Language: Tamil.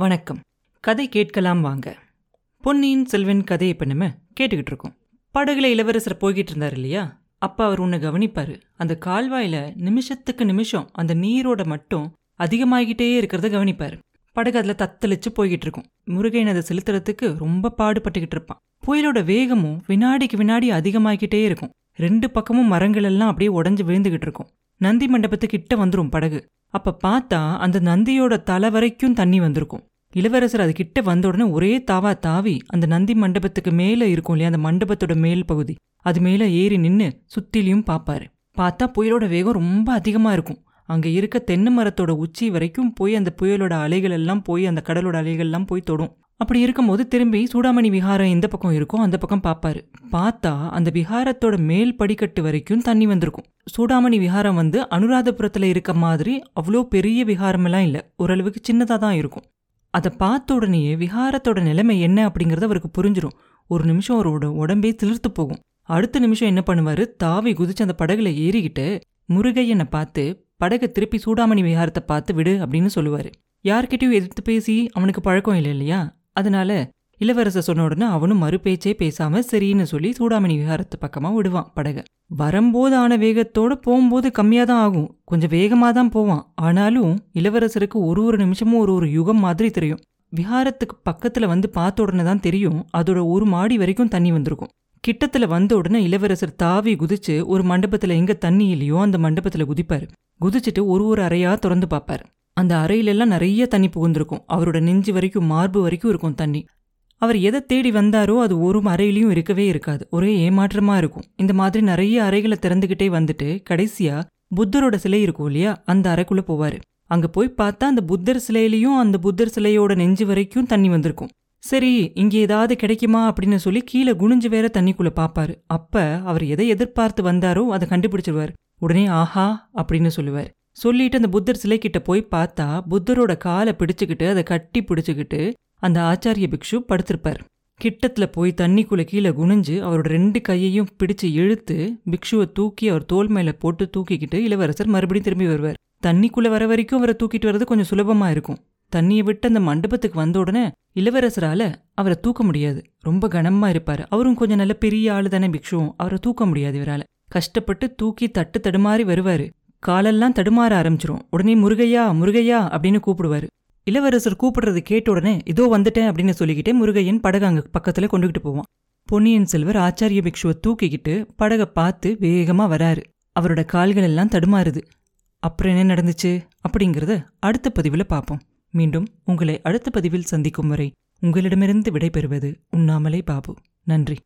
வணக்கம். கதை கேட்கலாம் வாங்க. பொன்னியின் செல்வன் கதையை இப்போ நம்ம கேட்டுக்கிட்டு இருக்கோம். படகுல இளவரசர் போய்கிட்டு இருந்தார் இல்லையா? அப்போ அவர் உன்னை கவனிப்பாரு. அந்த கால்வாயில நிமிஷத்துக்கு நிமிஷம் அந்த நீரோட மட்டும் அதிகமாகிட்டே இருக்கிறத கவனிப்பாரு. படகு அதில் தத்தளிச்சு போய்கிட்டு இருக்கும். முருகையன் அதை செலுத்துறதுக்கு ரொம்ப பாடுபட்டுக்கிட்டு இருப்பான். புயலோட வேகமும் வினாடிக்கு வினாடி அதிகமாகிக்கிட்டே இருக்கும். ரெண்டு பக்கமும் மரங்கள் எல்லாம் அப்படியே உடஞ்சு விழுந்துகிட்டு இருக்கும். நந்தி மண்டபத்துக்கிட்ட வந்துரும் படகு. அப்ப பார்த்தா அந்த நந்தியோட தலை வரைக்கும் தண்ணி வந்திருக்கும். இளவரசர் அது கிட்ட வந்த உடனே ஒரே தாவா தாவி அந்த நந்தி மண்டபத்துக்கு மேலே இருக்கும் இல்லையா அந்த மண்டபத்தோட மேல் பகுதி. அது மேலே ஏறி நின்று சுத்திலையும் பார்ப்பாரு பார்த்தா புயலோட வேகம் ரொம்ப அதிகமாக இருக்கும். அங்கே இருக்க தென்னை மரத்தோட உச்சி வரைக்கும் போய் அந்த புயலோட அலைகள் எல்லாம் போய் அந்த கடலோட அலைகள் எல்லாம் போய் தொடும். அப்படி இருக்கும்போது திரும்பி சூடாமணி விஹாரம் எந்த பக்கம் இருக்கோ அந்த பக்கம் பார்ப்பாரு பார்த்தா அந்த விஹாரத்தோட மேல் படிக்கட்டு வரைக்கும் தண்ணி வந்திருக்கும். சூடாமணி விஹாரம் வந்து அனுராதபுரத்தில் இருக்க மாதிரி அவ்வளோ பெரிய விஹாரமெல்லாம் இல்லை. ஓரளவுக்கு சின்னதாக தான் இருக்கும். அதை பார்த்த உடனேயே விஹாரத்தோட நிலைமை என்ன அப்படிங்கறது அவருக்கு புரிஞ்சிடும் ஒரு நிமிஷம் அவரோட உடம்பே திளிர்த்து போகும். அடுத்த நிமிஷம் என்ன பண்ணுவாரு? தாவி குதிச்சு அந்த படகுல ஏறிக்கிட்டு முருகையனை பார்த்து படகை திருப்பி சூடாமணி விஹாரத்தை பார்த்து விடு அப்படின்னு சொல்லுவாரு. யார்கிட்டயும் எதிர்த்து பேசி அவனுக்கு பழக்கம் இல்லை இல்லையா? அதனால இளவரசர் சொன்ன உடனே அவனும் மறுபேச்சே பேசாம சரின்னு சொல்லி சூடாமணி விஹாரத்து பக்கமா விடுவான் படக. வரும்போது ஆன வேகத்தோட போகும்போது கம்மியா தான் ஆகும். கொஞ்சம் வேகமா தான் போவான். ஆனாலும் இளவரசருக்கு ஒரு ஒரு நிமிஷமும் ஒரு ஒரு யுகம் மாதிரி தெரியும். விஹாரத்துக்கு பக்கத்துல வந்து பார்த்த உடனே தான் தெரியும். அதோட ஒரு மாடி வரைக்கும் தண்ணி வந்திருக்கும். கிட்டத்துல வந்த உடனே இளவரசர் தாவி குதிச்சு ஒரு மண்டபத்துல எங்க தண்ணி இல்லையோ அந்த மண்டபத்துல குதிப்பாரு. குதிச்சுட்டு ஒரு ஒரு அறையா திறந்து பார்ப்பார். அந்த அறையிலெல்லாம் நிறைய தண்ணி புகுந்திருக்கும். அவரோட நெஞ்சு வரைக்கும் மார்பு வரைக்கும் இருக்கும் தண்ணி. அவர் எதை தேடி வந்தாரோ அது ஒரு அறையிலையும் இருக்கவே இருக்காது. ஒரே ஏமாற்றமா இருக்கும். இந்த மாதிரி நிறைய அறைகளை திறந்துகிட்டே வந்துட்டு கடைசியா புத்தரோட சிலை இருக்கும் இல்லையா? அந்த அறைக்குள்ள போவாரு. அங்க போய் பார்த்தா அந்த புத்தர் சிலையிலையும் அந்த புத்தர் சிலையோட நெஞ்சு வரைக்கும் தண்ணி வந்திருக்கும். சரி இங்க ஏதாவது கிடைக்குமா அப்படின்னு சொல்லி கீழே குனிஞ்சு வேற தண்ணிக்குள்ள பாப்பாரு. அப்ப அவர் எதை எதிர்பார்த்து வந்தாரோ அதை கண்டுபிடிச்சிருவார். உடனே ஆஹா அப்படின்னு சொல்லுவார். சொல்லிட்டு அந்த புத்தர் சிலை கிட்ட போய் பார்த்தா புத்தரோட காலை பிடிச்சுக்கிட்டு அதை கட்டி பிடிச்சுக்கிட்டு அந்த ஆச்சாரிய பிக்ஷு படுத்திருப்பார். கிட்டத்துல போய் தண்ணிக்குள்ள கீழே குனிஞ்சு அவரோட ரெண்டு கையையும் பிடிச்சு இழுத்து பிக்ஷுவை தூக்கி அவர் தோல் மேல போட்டு தூக்கிக்கிட்டு இளவரசர் மறுபடியும் திரும்பி வருவார். தண்ணிக்குள்ள வர வரைக்கும் அவரை தூக்கிட்டு வர்றது கொஞ்சம் சுலபமாக இருக்கும். தண்ணியை விட்டு அந்த மண்டபத்துக்கு வந்த உடனே இளவரசரால அவரை தூக்க முடியாது. ரொம்ப கனமா இருப்பாரு. அவரும் கொஞ்சம் நல்ல பெரிய ஆள் தானே பிக்ஷுவும். அவரை தூக்க முடியாது இவரால. கஷ்டப்பட்டு தூக்கி தட்டு தடுமாறி வருவாரு. காலெல்லாம் தடுமாற ஆரம்பிச்சிரும். உடனே முருகையா முருகையா அப்படின்னு கூப்பிடுவாரு. இளவரசர் கூப்பிடுறது கேட்ட உடனே இதோ வந்துட்டேன் அப்படின்னு சொல்லிக்கிட்டே முருகையன் படகு பக்கத்துல கொண்டுகிட்டு போவான். பொன்னியின் செல்வர் ஆச்சாரிய பிக்ஷுவை தூக்கிக்கிட்டு படகை பார்த்து வேகமா வராரு. அவரோட கால்கள் எல்லாம் தடுமாறுது. அப்புறம் என்ன நடந்துச்சு? அப்படிங்கறத அடுத்த பதிவுல பார்ப்போம். மீண்டும் உங்களை அடுத்த பதிவில் சந்திக்கும் வரை உங்களிடமிருந்து விடைபெறுவது உண்ணாமலே பாபு. நன்றி.